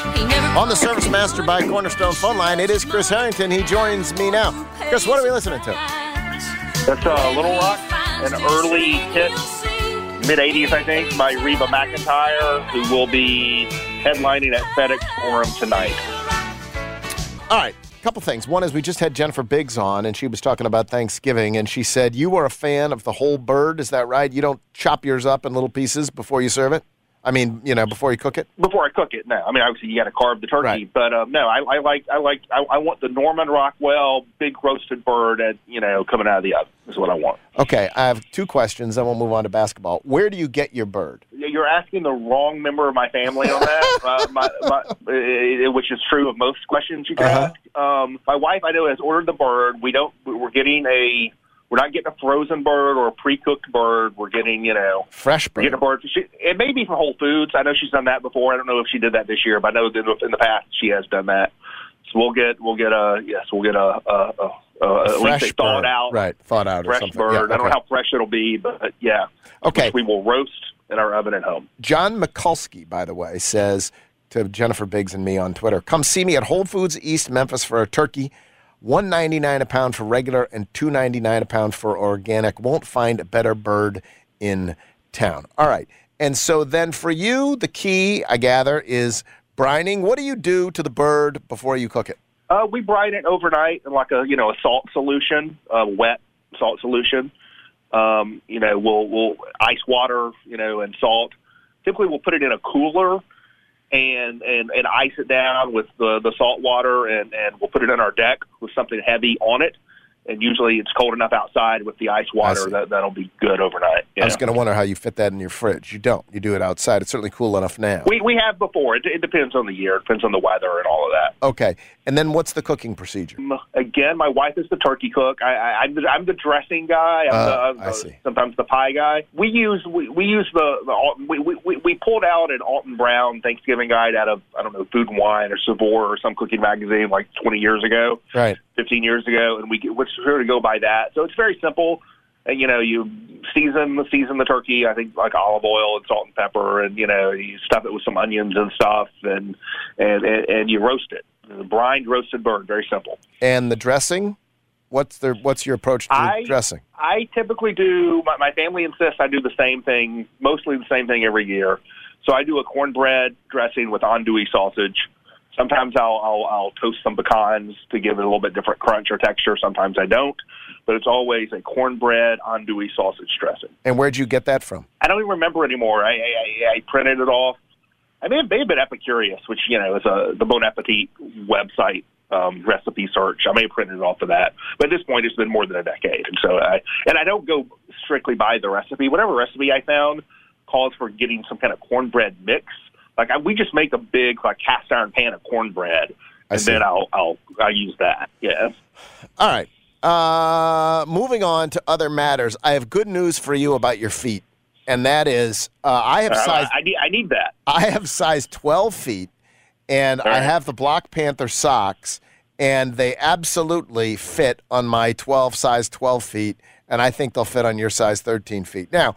On the Service Master by Cornerstone phone line, it is Chris Harrington. He joins me now. Chris, what are we listening to? That's uh, Little Rock, an early hit, mid 80s, I think, by Reba McEntire, who will be headlining at FedEx Forum tonight. All right, a couple things. One is we just had Jennifer Biggs on, and she was talking about Thanksgiving, and she said you are a fan of the whole bird. Is that right? You don't chop yours up in little pieces before you serve it? I mean, you know, before you cook it? Before I cook it, no. I mean, obviously you got to carve the turkey, Right. but uh, no, I, I like, I like, I, I want the Norman Rockwell big roasted bird, at you know, coming out of the oven is what I want. Okay, I have two questions, then we'll move on to basketball. Where do you get your bird? You're asking the wrong member of my family on that, uh, my, my, uh, which is true of most questions you can Uh-huh. ask. Um, my wife, I know, has ordered the bird. We don't. We're getting a. We're not getting a frozen bird or a pre-cooked bird. We're getting, you know, Fresh we're getting a bird. bird. She, it may be from Whole Foods. I know she's done that before. I don't know if she did that this year, but I know that in the past she has done that. So we'll get, we'll get a, yes, we'll get a, a, a, a at least Fresh they thaw bird. out, Right, thawed out or fresh something. bird. Yeah, I don't know how fresh it'll be, but yeah, Okay. which we will roast in our oven at home. John Mikulski, by the way, says to Jennifer Biggs and me on Twitter, "Come see me at Whole Foods East Memphis for a turkey, one ninety nine a pound for regular and two ninety nine a pound for organic. Won't find a better bird in town." All right, and so then for you, the key I gather is brining. What do you do to the bird before you cook it? Uh, we brine it overnight in like a you know a salt solution, a wet salt solution. Um, you know, we'll we'll ice water, you know, and salt. Typically, we'll put it in a cooler and and and ice it down with the the salt water, and and we'll put it on our deck with something heavy on it. And usually, it's cold enough outside with the ice water that that'll be good overnight. I was going to wonder how you fit that in your fridge. You don't. You do it outside. It's certainly cool enough now. We we have before. It, it depends on the year. It depends on the weather and all of that. Okay, and then what's the cooking procedure? Um, Again, my wife is the turkey cook. I, I, I'm the I'm the dressing guy. I'm, Uh, the, I'm I the- see. sometimes the pie guy. We use we, we use the, the Alton- we, we we- we pulled out an Alton Brown Thanksgiving guide out of I don't know Food and Wine or Saveur or some cooking magazine like 20 years ago, Right. 15 years ago, and we we're sure to go by that. So it's very simple. And you know, you season the season the turkey. I think like olive oil and salt and pepper, and you know, you stuff it with some onions and stuff, and and and, and you roast it. The brined roasted bird, very simple. And the dressing? What's the what's your approach to I- dressing? I typically do. My, my family insists I do the same thing, mostly the same thing every year. So I do a cornbread dressing with andouille sausage. Sometimes I'll, I'll I'll toast some pecans to give it a little bit different crunch or texture. Sometimes I don't, but it's always a cornbread andouille sausage dressing. And where'd you get that from? I don't even remember anymore. I I, I, printed it off. I may have, may have been Epicurious, which you know is a the Bon Appetit website um, recipe search. I may have printed it off of that, but at this point, it's been more than a decade, and so I and I don't go strictly by the recipe. Whatever recipe I found calls for getting some kind of cornbread mix. Like I, we just make a big like cast iron pan of cornbread, I and then I'll I'll I use that. Yeah. All right. Uh, moving on to other matters. I have good news for you about your feet, and that is uh, I have I, size I need I need that. I have size twelve feet, and I have the Black Panther socks, and they absolutely fit on my twelve size twelve feet, and I think they'll fit on your size thirteen feet. Now,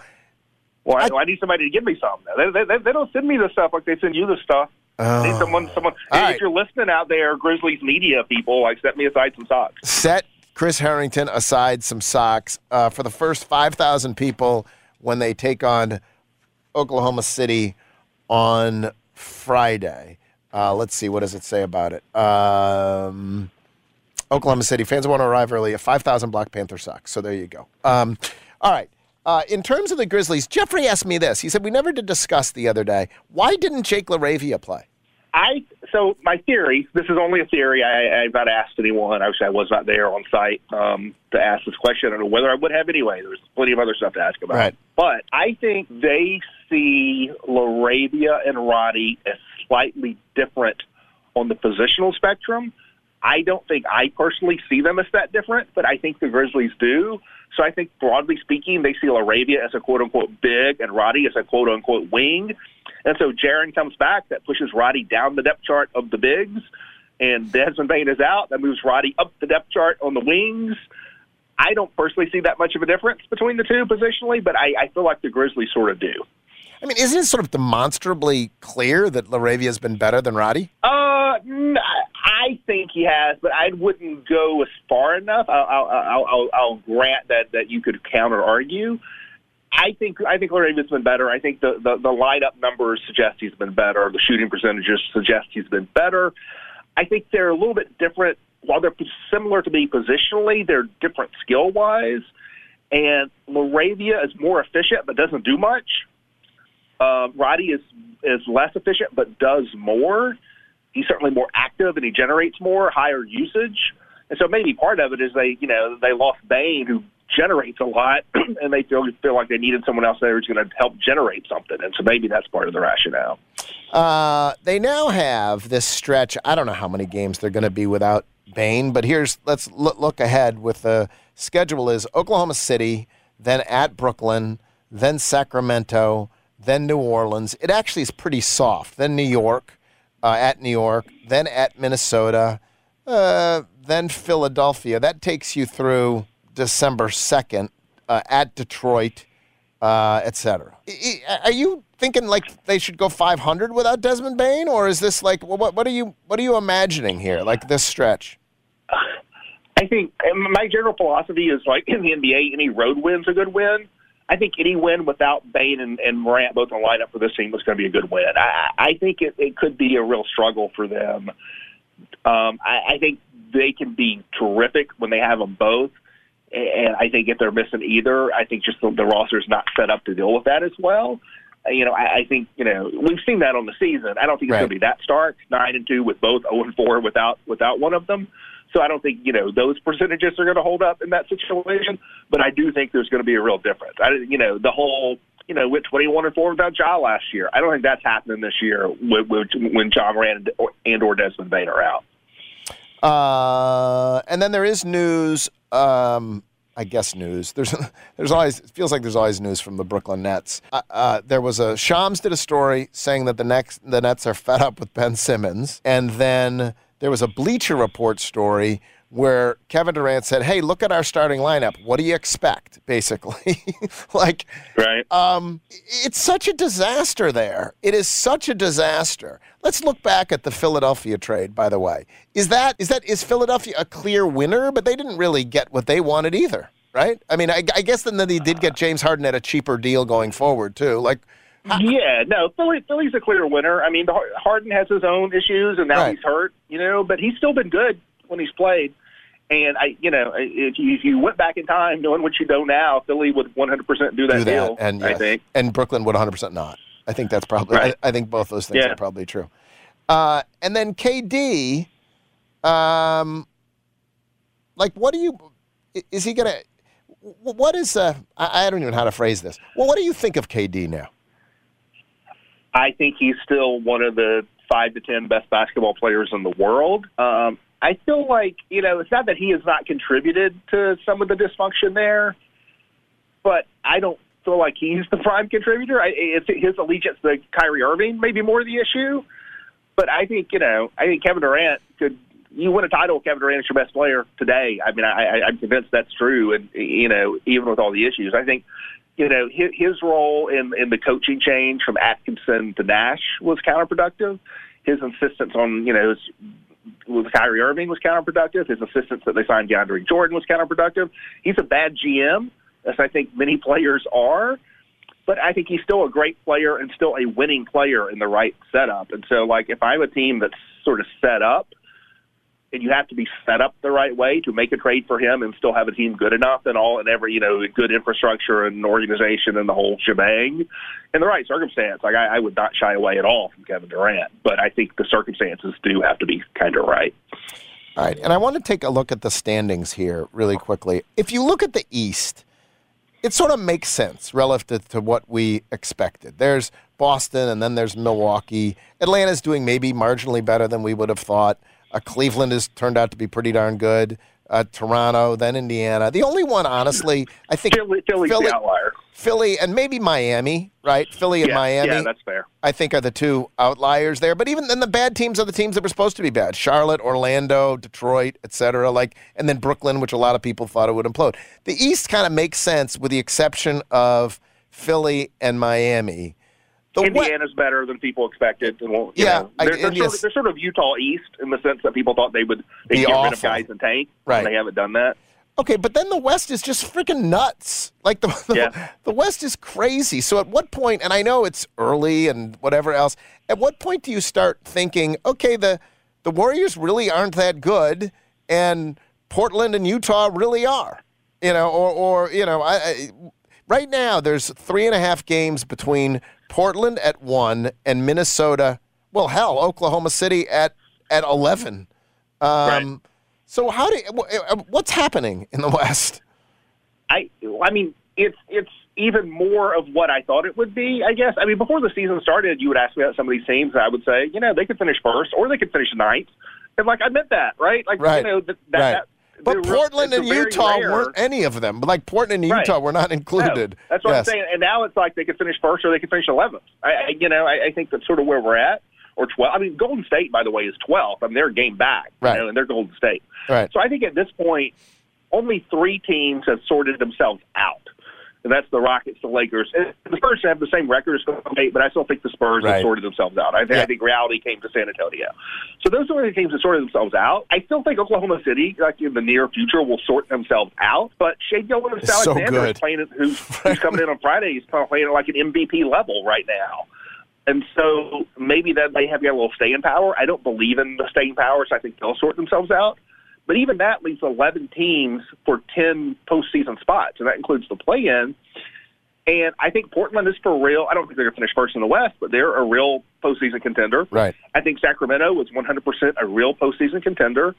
Well, I, I need somebody to give me some. They, they, they don't send me the stuff like they send you the stuff. I need someone, someone. All if right. you're listening out there, Grizzlies media people, like set me aside some socks. set Chris Harrington aside some socks uh, for the first 5,000 people when they take on Oklahoma City on Friday. Uh, let's see, what does it say about it? Um, Oklahoma City fans want to arrive early. A 5,000 Black Panther socks. So there you go. Um, all right. Uh, in terms of the Grizzlies, Jeffrey asked me this. He said, We never did discuss the other day. Why didn't Jake LaRavia play? I so my theory. This is only a theory. I, I've not asked anyone. Obviously, I was not there on site um, to ask this question. I don't know whether I would have anyway. There's plenty of other stuff to ask about. Right. But I think they see LaRavia and Roddy as slightly different on the positional spectrum. I don't think I personally see them as that different, but I think the Grizzlies do. So I think broadly speaking, they see LaRavia as a quote unquote big and Roddy as a quote unquote wing. And so Jaren comes back, that pushes Roddy down the depth chart of the bigs, and Desmond Bane is out, that moves Roddy up the depth chart on the wings. I don't personally see that much of a difference between the two positionally, but I, I feel like the Grizzlies sort of do. I mean, isn't it sort of demonstrably clear that LaRavia has been better than Roddy? Uh, I think he has, but I wouldn't go as far enough. I'll, I'll, I'll, I'll grant that that you could counter argue. I think I think LaRavia's been better. I think the, the the lineup numbers suggest he's been better. The shooting percentages suggest he's been better. I think they're a little bit different. While they're similar to me positionally, they're different skill wise. And LaRavia is more efficient but doesn't do much. Uh, Roddy is is less efficient but does more. He's certainly more active and he generates more, higher usage. And so maybe part of it is they, you know, they lost Bane, who generates a lot, and they feel feel like they needed someone else there who's going to help generate something. And so maybe that's part of the rationale. Uh, they now have this stretch. I don't know how many games they're going to be without Bane, but here's let's look ahead with the schedule is Oklahoma City, then at Brooklyn, then Sacramento, then New Orleans. It actually is pretty soft. Then New York, uh, at New York, then at Minnesota, uh, then Philadelphia. That takes you through December 2nd uh, at Detroit, uh, etc. Are you thinking like they should go 500 without Desmond Bane, or is this like what, what are you what are you imagining here? Like this stretch? I think my general philosophy is like in the NBA, any road win's a good win. I think any win without Bane and, and Morant both on the lineup for this team was going to be a good win. I, I think it, it could be a real struggle for them. Um, I, I think they can be terrific when they have them both. And I think if they're missing either, I think just the, the roster is not set up to deal with that as well. Uh, you know, I, I think you know we've seen that on the season. I don't think it's Right. going to be that stark, nine and two with both, zero and four without without one of them. So I don't think you know those percentages are going to hold up in that situation. But I do think there's going to be a real difference. I, you know, the whole you know, went 21 and four without Ja last year. I don't think that's happening this year with, with, when Ja or, and or Desmond Bane are out. Uh, and then there is news. Um, I guess news. There's there's always it feels like there's always news from the Brooklyn Nets. Uh, uh, there was a Shams did a story saying that the next the Nets are fed up with Ben Simmons, and then there was a Bleacher Report story where Kevin Durant said, "Hey, look at our starting lineup. What do you expect?" Basically, like Right. um, it's such a disaster there. It is such a disaster. Let's look back at the Philadelphia trade. By the way, is that is that is Philadelphia a clear winner? But they didn't really get what they wanted either, right? I mean, I, I guess then they did get James Harden at a cheaper deal going forward too. Like, Yeah, no, Philly, Philly's a clear winner. I mean, the, Harden has his own issues, and now Right. he's hurt. You know, but he's still been good when he's played. And I, you know, if you, if you went back in time, knowing what you know now, Philly would 100 percent do that do that, deal. and I think. and Brooklyn would 100 percent not. I think that's probably. Right. I, I think both those things Yeah. are probably true. Uh, and then KD, um, like, what do you? Is he gonna? What is? Uh, I I don't even know how to phrase this. Well, what do you think of KD now? I think he's still one of the five to ten best basketball players in the world. Um, I feel like you know it's not that he has not contributed to some of the dysfunction there, but I don't feel like he's the prime contributor. I, it's his allegiance to Kyrie Irving maybe more the issue. But I think you know I think Kevin Durant could. You win a title, Kevin Durant is your best player today. I mean, I, I, I'm convinced that's true, and you know, even with all the issues, I think you know, his, his role in, in the coaching change from Atkinson to Nash was counterproductive. His insistence on, you know, his, with Kyrie Irving was counterproductive. His insistence that they signed DeAndre Jordan was counterproductive. He's a bad GM, as I think many players are. but I think he's still a great player and still a winning player in the right setup. And so, like, if I'm a team that's sort of set up, and you have to be set up the right way to make a trade for him and still have a team good enough and all and every you know good infrastructure and organization and the whole shebang. In the right circumstance like I, I would not shy away at all from Kevin Durant but I think the circumstances do have to be kind of right. All right and I want to take a look at the standings here really quickly. If you look at the East it sort of makes sense relative to what we expected. There's Boston and then there's Milwaukee. Atlanta's doing maybe marginally better than we would have thought uh, Cleveland has turned out to be pretty darn good. Uh, Toronto, then Indiana. The only one, honestly, I think Philly, Philly's Philly, the outlier. Philly, and maybe Miami, right? Philly and yeah, Miami. Yeah, that's fair. I think are the two outliers there. But even then, the bad teams are the teams that were supposed to be bad: Charlotte, Orlando, Detroit, etc. Like, and then Brooklyn, which a lot of people thought it would implode. The East kind of makes sense, with the exception of Philly and Miami. The Indiana's better than people expected. And, well, yeah, know, they're, they're, sort of, they're, sort of, Utah East in the sense that people thought they would they get awful. rid of guys and tank. Right. they haven't done that. Okay, but then the West is just freaking nuts. Like the the, yeah. the West is crazy. So at what point? And I know it's early and whatever else. At what point do you start thinking, okay, the the Warriors really aren't that good, and Portland and Utah really are? You know, or or you know, I, I right now there's three and a half games between Portland at one and Minnesota. Well, hell, Oklahoma City at at eleven. Um, right. So how do uh, what's happening in the West? I I mean it's it's even more of what I thought it would be. I guess I mean before the season started, you would ask me about some of these teams, and I would say you know they could finish first or they could finish ninth, and like I meant that right, like right. you know that, that, right. that but Portland and Utah rare. weren't any of them. Like Portland and Utah right. were not included. No, that's what yes. I'm saying. And now it's like they could finish first or they could finish 11th. I, I you know, I, I think that's sort of where we're at. Or 12. I mean, Golden State, by the way, is 12th. I mean, they're a game back, right. you know, and they're Golden State. Right. So I think at this point, only three teams have sorted themselves out. And that's the Rockets, the Lakers. And the Spurs have the same record as Golden State, but I still think the Spurs right. have sorted themselves out. I think, yeah. I think reality came to San Antonio. So those are the teams that sorted themselves out. I still think Oklahoma City, like in the near future, will sort themselves out. But Shai Gilgeous-Alexander is playing, who's, who's coming in on Friday, he's playing at like an MVP level right now. And so maybe that they have got a little staying power. I don't believe in the staying power, so I think they'll sort themselves out. But even that leaves 11 teams for 10 postseason spots, and that includes the play-in. And I think Portland is for real. I don't think they're going to finish first in the West, but they're a real postseason contender. Right. I think Sacramento is 100% a real postseason contender.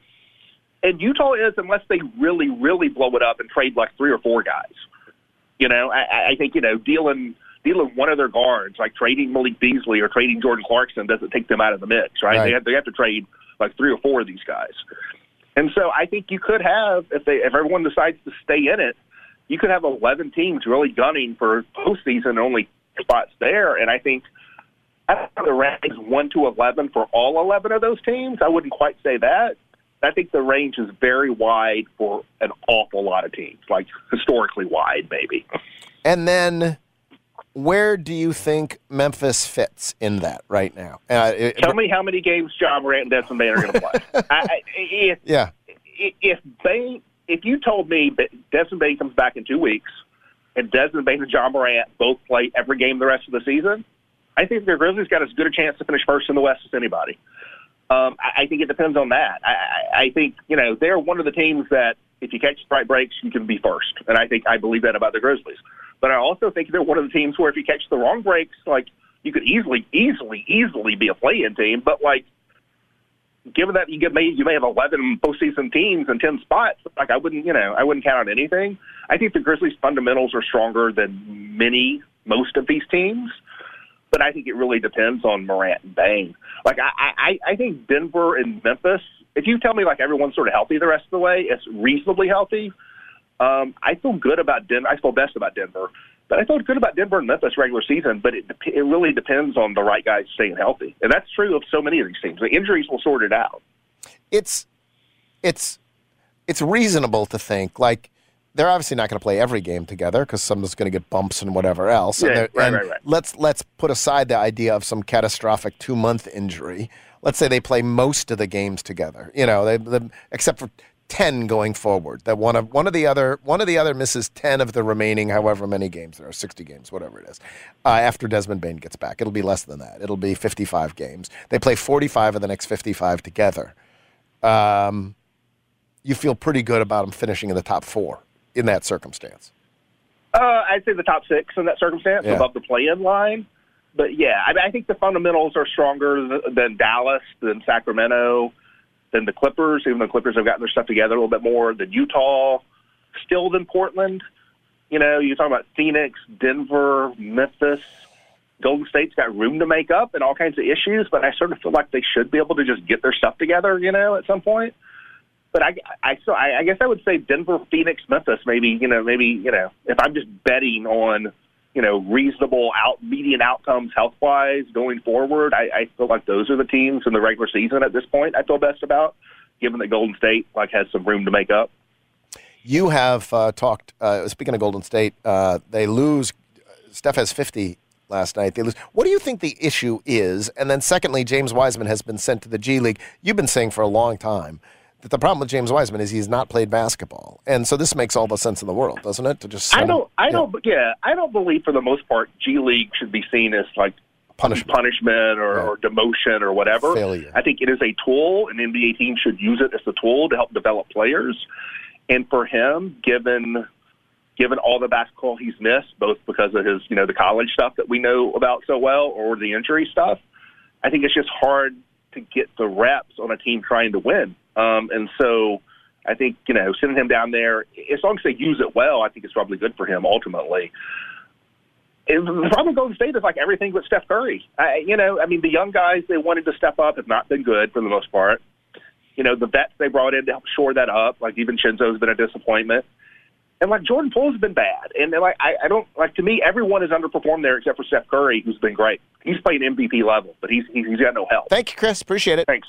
And Utah is, unless they really, really blow it up and trade like three or four guys. You know, I, I think, you know, dealing dealing one of their guards, like trading Malik Beasley or trading Jordan Clarkson, doesn't take them out of the mix, right? right. They have they have to trade like three or four of these guys. And so I think you could have, if they if everyone decides to stay in it, you could have 11 teams really gunning for postseason, only spots there. And I think the ranks 1 to 11 for all 11 of those teams. I wouldn't quite say that. I think the range is very wide for an awful lot of teams, like historically wide, maybe. And then where do you think Memphis fits in that right now? Uh, it, Tell me how many games Ja Morant and Desmond Bane are going to play. I, if, yeah. If Bane, if you told me that Desmond Bane comes back in two weeks and Desmond Bane and Ja Morant both play every game the rest of the season, I think the Grizzlies got as good a chance to finish first in the West as anybody. Um, I, I think it depends on that. I, I, I think you know they're one of the teams that if you catch the right breaks, you can be first, and I think I believe that about the Grizzlies. But I also think they're one of the teams where if you catch the wrong breaks, like you could easily, easily, easily be a play-in team. But like, given that you get may you may have eleven postseason teams and ten spots, like I wouldn't, you know, I wouldn't count on anything. I think the Grizzlies' fundamentals are stronger than many, most of these teams. But I think it really depends on Morant and Bain. Like I, I, I think Denver and Memphis. If you tell me like everyone's sort of healthy the rest of the way, it's reasonably healthy. Um, I feel good about Denver. I feel best about Denver, but I felt good about Denver and Memphis regular season. But it it really depends on the right guys staying healthy, and that's true of so many of these teams. The injuries will sort it out. It's it's it's reasonable to think like they're obviously not going to play every game together because someone's going to get bumps and whatever else. Yeah, and right, and right, right. Let's let's put aside the idea of some catastrophic two month injury. Let's say they play most of the games together. You know, they, they, except for ten going forward. That one of one of the other one of the other misses ten of the remaining however many games there are, sixty games, whatever it is. Uh, after Desmond Bane gets back, it'll be less than that. It'll be fifty-five games. They play forty-five of the next fifty-five together. Um, you feel pretty good about them finishing in the top four in that circumstance. Uh, I'd say the top six in that circumstance, Yeah. above the play-in line. But yeah, I, I think the fundamentals are stronger th- than Dallas, than Sacramento, than the Clippers. Even though the Clippers have gotten their stuff together a little bit more than Utah, still than Portland. You know, you're talking about Phoenix, Denver, Memphis. Golden State's got room to make up and all kinds of issues, but I sort of feel like they should be able to just get their stuff together, you know, at some point. But I, I, so I, I guess I would say Denver, Phoenix, Memphis. Maybe you know, maybe you know, if I'm just betting on you know reasonable out median outcomes health wise going forward, I, I feel like those are the teams in the regular season at this point. I feel best about, given that Golden State like has some room to make up. You have uh, talked. Uh, speaking of Golden State, uh, they lose. Steph has fifty last night. They lose. What do you think the issue is? And then, secondly, James Wiseman has been sent to the G League. You've been saying for a long time that the problem with James Wiseman is he's not played basketball, and so this makes all the sense in the world, doesn't it? To just I don't, I yeah, don't, yeah, I don't believe for the most part G League should be seen as like punishment. punishment or, Right. or demotion or whatever. Failure. I think it is a tool, and NBA teams should use it as a tool to help develop players. And for him, given given all the basketball he's missed, both because of his you know the college stuff that we know about so well, or the injury stuff, I think it's just hard to get the reps on a team trying to win. Um, and so. I think you know sending him down there, as long as they use it well, I think it's probably good for him ultimately. And the problem with Golden State is like everything but Steph Curry. I, you know, I mean, the young guys they wanted to step up have not been good for the most part. You know, the vets they brought in to help shore that up, like even Chenzo's been a disappointment. And like Jordan Poole's been bad, and like I, I don't like to me everyone has underperformed there except for Steph Curry, who's been great. He's playing MVP level, but he's he's, he's got no help. Thank you, Chris. Appreciate it. Thanks.